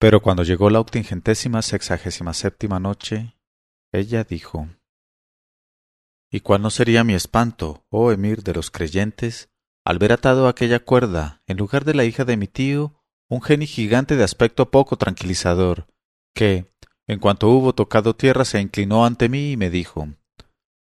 Pero cuando llegó la octingentésima sexagésima séptima noche, ella dijo ¿Y cuál no sería mi espanto, oh emir de los creyentes, al ver atado a aquella cuerda, en lugar de la hija de mi tío, un genio gigante de aspecto poco tranquilizador, que, en cuanto hubo tocado tierra, se inclinó ante mí y me dijo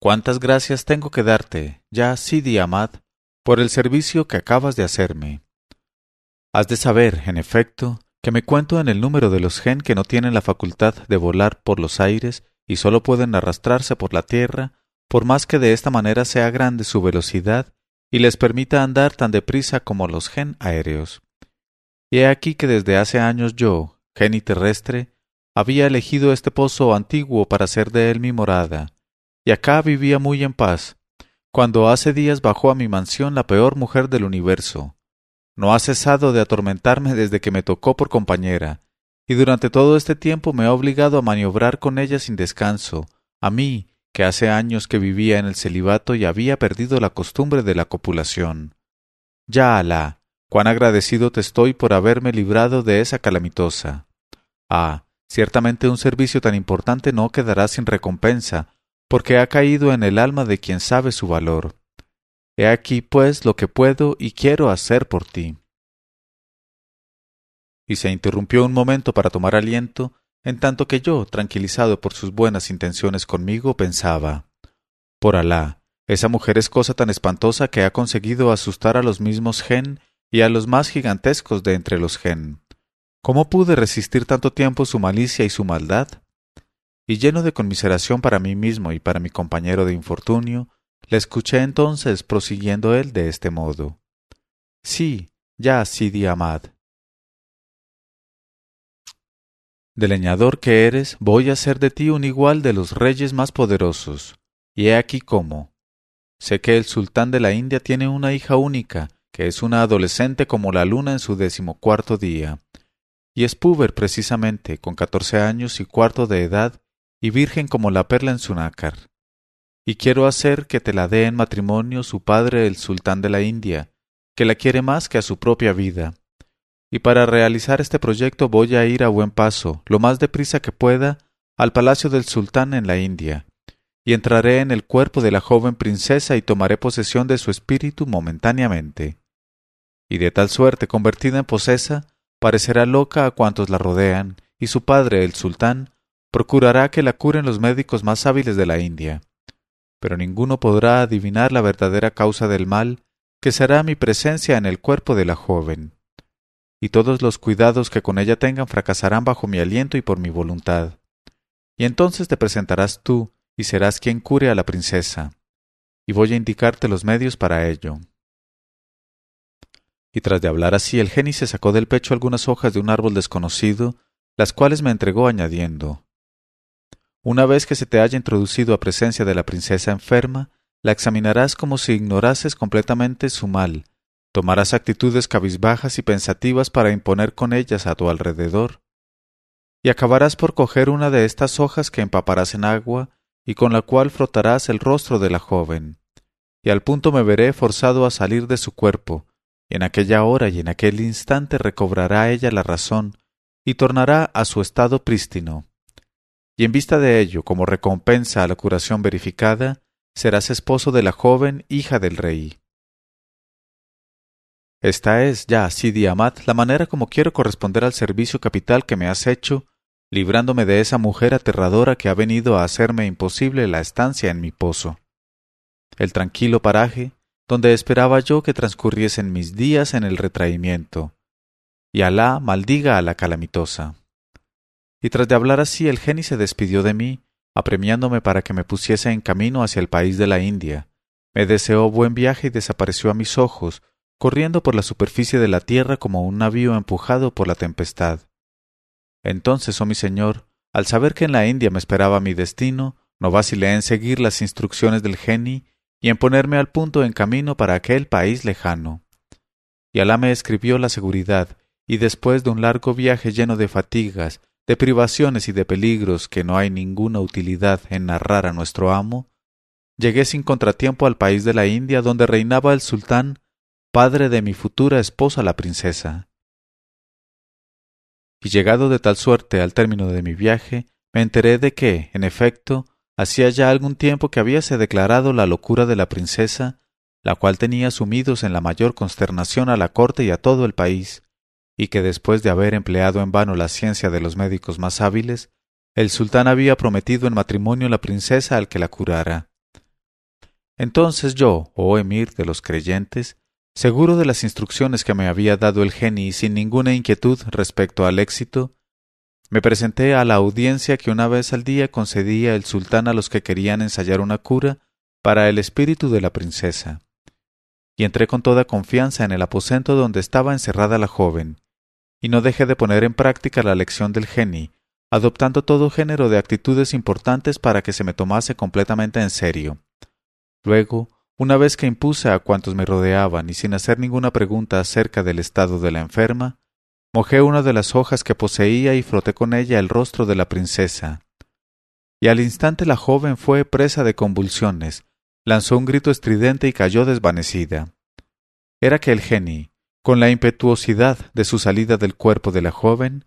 Cuántas gracias tengo que darte, ya Sidi Ahmad, por el servicio que acabas de hacerme. Has de saber, en efecto, que me cuento en el número de los gen que no tienen la facultad de volar por los aires y sólo pueden arrastrarse por la tierra, por más que de esta manera sea grande su velocidad y les permita andar tan deprisa como los gen aéreos. Y he aquí que desde hace años yo, geni terrestre, había elegido este pozo antiguo para ser de él mi morada, y acá vivía muy en paz, cuando hace días bajó a mi mansión la peor mujer del universo, no ha cesado de atormentarme desde que me tocó por compañera, y durante todo este tiempo me ha obligado a maniobrar con ella sin descanso, a mí, que hace años que vivía en el celibato y había perdido la costumbre de la copulación. Ya, Alá, cuán agradecido te estoy por haberme librado de esa calamitosa. Ah, ciertamente un servicio tan importante no quedará sin recompensa, porque ha caído en el alma de quien sabe su valor. He aquí, pues, lo que puedo y quiero hacer por ti. Y se interrumpió un momento para tomar aliento, en tanto que yo, tranquilizado por sus buenas intenciones conmigo, pensaba Por Alá, esa mujer es cosa tan espantosa que ha conseguido asustar a los mismos gen y a los más gigantescos de entre los gen. ¿Cómo pude resistir tanto tiempo su malicia y su maldad? Y lleno de conmiseración para mí mismo y para mi compañero de infortunio, le escuché entonces prosiguiendo él de este modo. Sí, ya, Sidi Ahmad. De leñador que eres, voy a ser de ti un igual de los reyes más poderosos. Y he aquí cómo. Sé que el sultán de la India tiene una hija única, que es una adolescente como la luna en su decimocuarto día, y es puber precisamente, con catorce años y cuarto de edad, y virgen como la perla en su nácar y quiero hacer que te la dé en matrimonio su padre el sultán de la India, que la quiere más que a su propia vida. Y para realizar este proyecto voy a ir a buen paso, lo más deprisa que pueda, al palacio del sultán en la India, y entraré en el cuerpo de la joven princesa y tomaré posesión de su espíritu momentáneamente. Y de tal suerte convertida en posesa, parecerá loca a cuantos la rodean, y su padre, el sultán, procurará que la curen los médicos más hábiles de la India pero ninguno podrá adivinar la verdadera causa del mal que será mi presencia en el cuerpo de la joven. Y todos los cuidados que con ella tengan fracasarán bajo mi aliento y por mi voluntad. Y entonces te presentarás tú y serás quien cure a la princesa. Y voy a indicarte los medios para ello. Y tras de hablar así, el genio se sacó del pecho algunas hojas de un árbol desconocido, las cuales me entregó añadiendo una vez que se te haya introducido a presencia de la princesa enferma, la examinarás como si ignorases completamente su mal, tomarás actitudes cabizbajas y pensativas para imponer con ellas a tu alrededor, y acabarás por coger una de estas hojas que empaparás en agua y con la cual frotarás el rostro de la joven, y al punto me veré forzado a salir de su cuerpo, y en aquella hora y en aquel instante recobrará ella la razón, y tornará a su estado prístino y en vista de ello, como recompensa a la curación verificada, serás esposo de la joven hija del rey. Esta es ya, Sidi Ahmad, la manera como quiero corresponder al servicio capital que me has hecho, librándome de esa mujer aterradora que ha venido a hacerme imposible la estancia en mi pozo. El tranquilo paraje donde esperaba yo que transcurriesen mis días en el retraimiento. Y Alá maldiga a la calamitosa. Y tras de hablar así, el genio se despidió de mí, apremiándome para que me pusiese en camino hacia el país de la India. Me deseó buen viaje y desapareció a mis ojos, corriendo por la superficie de la tierra como un navío empujado por la tempestad. Entonces, oh mi señor, al saber que en la India me esperaba mi destino, no vacilé en seguir las instrucciones del genio y en ponerme al punto en camino para aquel país lejano. Y Alá me escribió la seguridad, y después de un largo viaje lleno de fatigas, de privaciones y de peligros que no hay ninguna utilidad en narrar a nuestro amo, llegué sin contratiempo al país de la India donde reinaba el sultán, padre de mi futura esposa la princesa. y llegado de tal suerte al término de mi viaje, me enteré de que, en efecto, hacía ya algún tiempo que habíase declarado la locura de la princesa, la cual tenía sumidos en la mayor consternación a la corte y a todo el país, y que después de haber empleado en vano la ciencia de los médicos más hábiles, el sultán había prometido en matrimonio la princesa al que la curara. Entonces yo, oh emir de los creyentes, seguro de las instrucciones que me había dado el geni y sin ninguna inquietud respecto al éxito, me presenté a la audiencia que una vez al día concedía el sultán a los que querían ensayar una cura para el espíritu de la princesa. Y entré con toda confianza en el aposento donde estaba encerrada la joven, y no dejé de poner en práctica la lección del geni, adoptando todo género de actitudes importantes para que se me tomase completamente en serio. Luego, una vez que impuse a cuantos me rodeaban y sin hacer ninguna pregunta acerca del estado de la enferma, Mojé una de las hojas que poseía y froté con ella el rostro de la princesa. Y al instante la joven fue presa de convulsiones, lanzó un grito estridente y cayó desvanecida. Era que el geni, con la impetuosidad de su salida del cuerpo de la joven,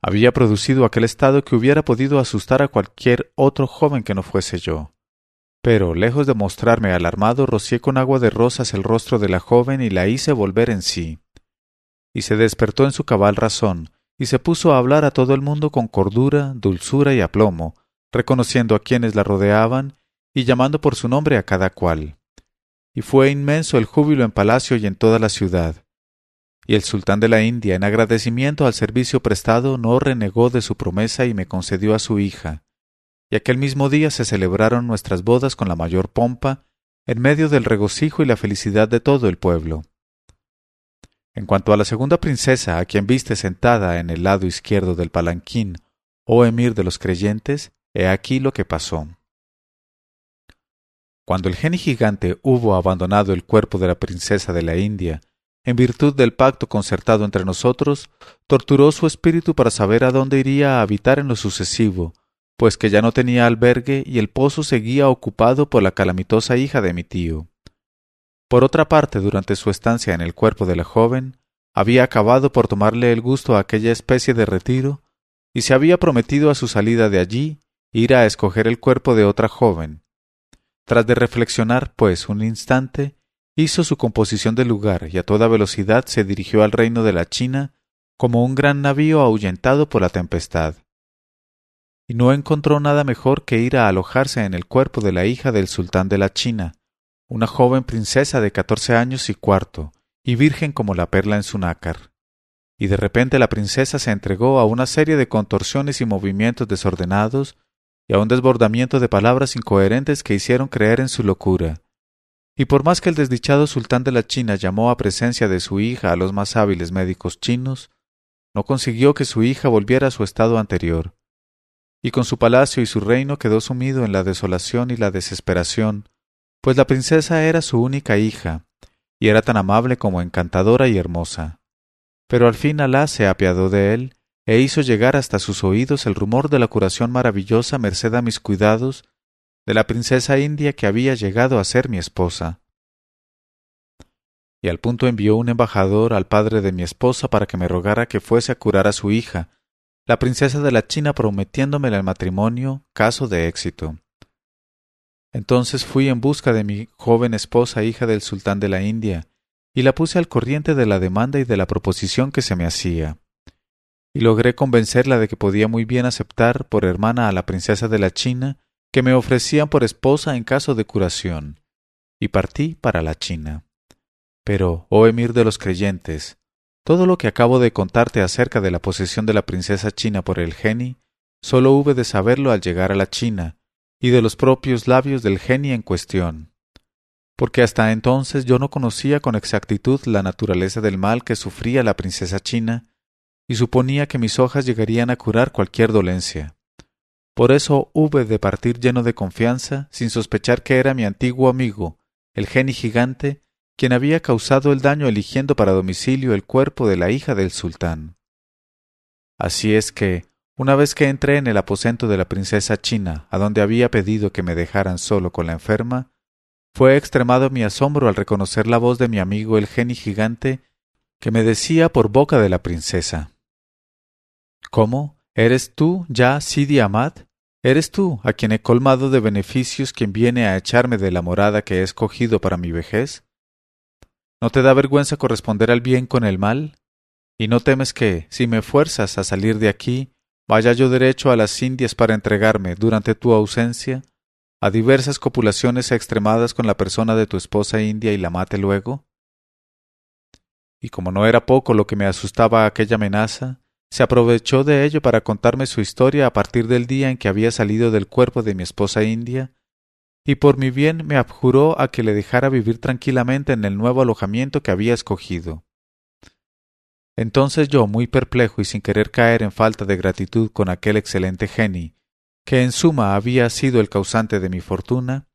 había producido aquel estado que hubiera podido asustar a cualquier otro joven que no fuese yo. Pero, lejos de mostrarme alarmado, rocié con agua de rosas el rostro de la joven y la hice volver en sí y se despertó en su cabal razón, y se puso a hablar a todo el mundo con cordura, dulzura y aplomo, reconociendo a quienes la rodeaban y llamando por su nombre a cada cual. Y fue inmenso el júbilo en palacio y en toda la ciudad. Y el sultán de la India, en agradecimiento al servicio prestado, no renegó de su promesa y me concedió a su hija. Y aquel mismo día se celebraron nuestras bodas con la mayor pompa, en medio del regocijo y la felicidad de todo el pueblo. En cuanto a la segunda princesa, a quien viste sentada en el lado izquierdo del palanquín, oh emir de los creyentes, he aquí lo que pasó. Cuando el genio gigante hubo abandonado el cuerpo de la princesa de la India, en virtud del pacto concertado entre nosotros, torturó su espíritu para saber a dónde iría a habitar en lo sucesivo, pues que ya no tenía albergue y el pozo seguía ocupado por la calamitosa hija de mi tío. Por otra parte, durante su estancia en el cuerpo de la joven, había acabado por tomarle el gusto a aquella especie de retiro, y se había prometido a su salida de allí ir a escoger el cuerpo de otra joven. Tras de reflexionar, pues, un instante, hizo su composición de lugar y a toda velocidad se dirigió al reino de la China como un gran navío ahuyentado por la tempestad. Y no encontró nada mejor que ir a alojarse en el cuerpo de la hija del sultán de la China, una joven princesa de catorce años y cuarto, y virgen como la perla en su nácar. Y de repente la princesa se entregó a una serie de contorsiones y movimientos desordenados y a un desbordamiento de palabras incoherentes que hicieron creer en su locura. Y por más que el desdichado sultán de la China llamó a presencia de su hija a los más hábiles médicos chinos, no consiguió que su hija volviera a su estado anterior. Y con su palacio y su reino quedó sumido en la desolación y la desesperación, pues la princesa era su única hija, y era tan amable como encantadora y hermosa. Pero al fin Alá se apiadó de él, e hizo llegar hasta sus oídos el rumor de la curación maravillosa merced a mis cuidados de la princesa india que había llegado a ser mi esposa. Y al punto envió un embajador al padre de mi esposa para que me rogara que fuese a curar a su hija, la princesa de la China prometiéndome el matrimonio, caso de éxito. Entonces fui en busca de mi joven esposa, hija del sultán de la India, y la puse al corriente de la demanda y de la proposición que se me hacía. Y logré convencerla de que podía muy bien aceptar por hermana a la princesa de la China, que me ofrecían por esposa en caso de curación, y partí para la China. Pero, oh emir de los creyentes, todo lo que acabo de contarte acerca de la posesión de la princesa china por el geni, sólo hube de saberlo al llegar a la China, y de los propios labios del genio en cuestión, porque hasta entonces yo no conocía con exactitud la naturaleza del mal que sufría la princesa china, y suponía que mis hojas llegarían a curar cualquier dolencia. Por eso hube de partir lleno de confianza, sin sospechar que era mi antiguo amigo, el genio gigante, quien había causado el daño eligiendo para domicilio el cuerpo de la hija del sultán. Así es que, una vez que entré en el aposento de la princesa china, a donde había pedido que me dejaran solo con la enferma, fue extremado mi asombro al reconocer la voz de mi amigo el genio gigante que me decía por boca de la princesa ¿Cómo? ¿Eres tú ya Sidi Ahmad? ¿Eres tú, a quien he colmado de beneficios, quien viene a echarme de la morada que he escogido para mi vejez? ¿No te da vergüenza corresponder al bien con el mal? ¿Y no temes que, si me fuerzas a salir de aquí, vaya yo derecho a las Indias para entregarme, durante tu ausencia, a diversas copulaciones extremadas con la persona de tu esposa india y la mate luego? Y como no era poco lo que me asustaba aquella amenaza, se aprovechó de ello para contarme su historia a partir del día en que había salido del cuerpo de mi esposa india, y por mi bien me abjuró a que le dejara vivir tranquilamente en el nuevo alojamiento que había escogido. Entonces yo, muy perplejo y sin querer caer en falta de gratitud con aquel excelente genio, que en suma había sido el causante de mi fortuna,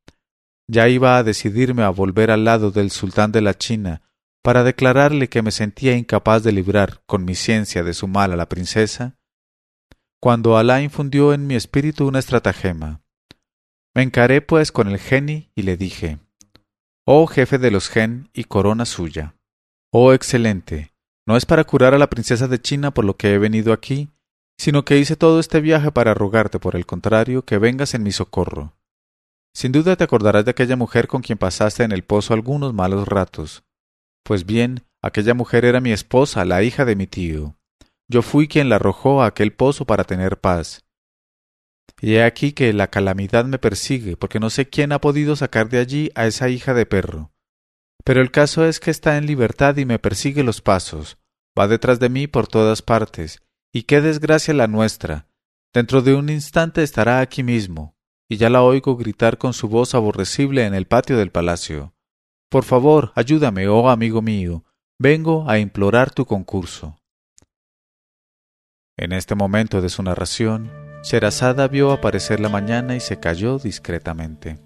ya iba a decidirme a volver al lado del sultán de la China para declararle que me sentía incapaz de librar con mi ciencia de su mal a la princesa, cuando Alá infundió en mi espíritu una estratagema. Me encaré pues con el geni y le dije Oh jefe de los gen y corona suya. Oh excelente, no es para curar a la princesa de China por lo que he venido aquí, sino que hice todo este viaje para rogarte, por el contrario, que vengas en mi socorro. Sin duda te acordarás de aquella mujer con quien pasaste en el pozo algunos malos ratos, pues bien, aquella mujer era mi esposa, la hija de mi tío. Yo fui quien la arrojó a aquel pozo para tener paz. Y he aquí que la calamidad me persigue, porque no sé quién ha podido sacar de allí a esa hija de perro. Pero el caso es que está en libertad y me persigue los pasos, va detrás de mí por todas partes, y qué desgracia la nuestra. Dentro de un instante estará aquí mismo, y ya la oigo gritar con su voz aborrecible en el patio del palacio. Por favor, ayúdame, oh amigo mío, vengo a implorar tu concurso. En este momento de su narración, Sherazada vio aparecer la mañana y se calló discretamente.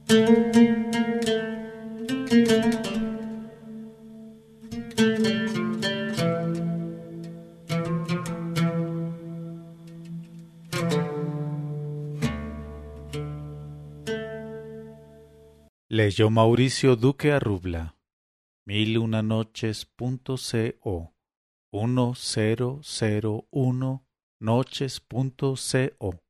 Leyó Mauricio Duque Arrubla. Mil una noches co. Uno cero cero uno noches co.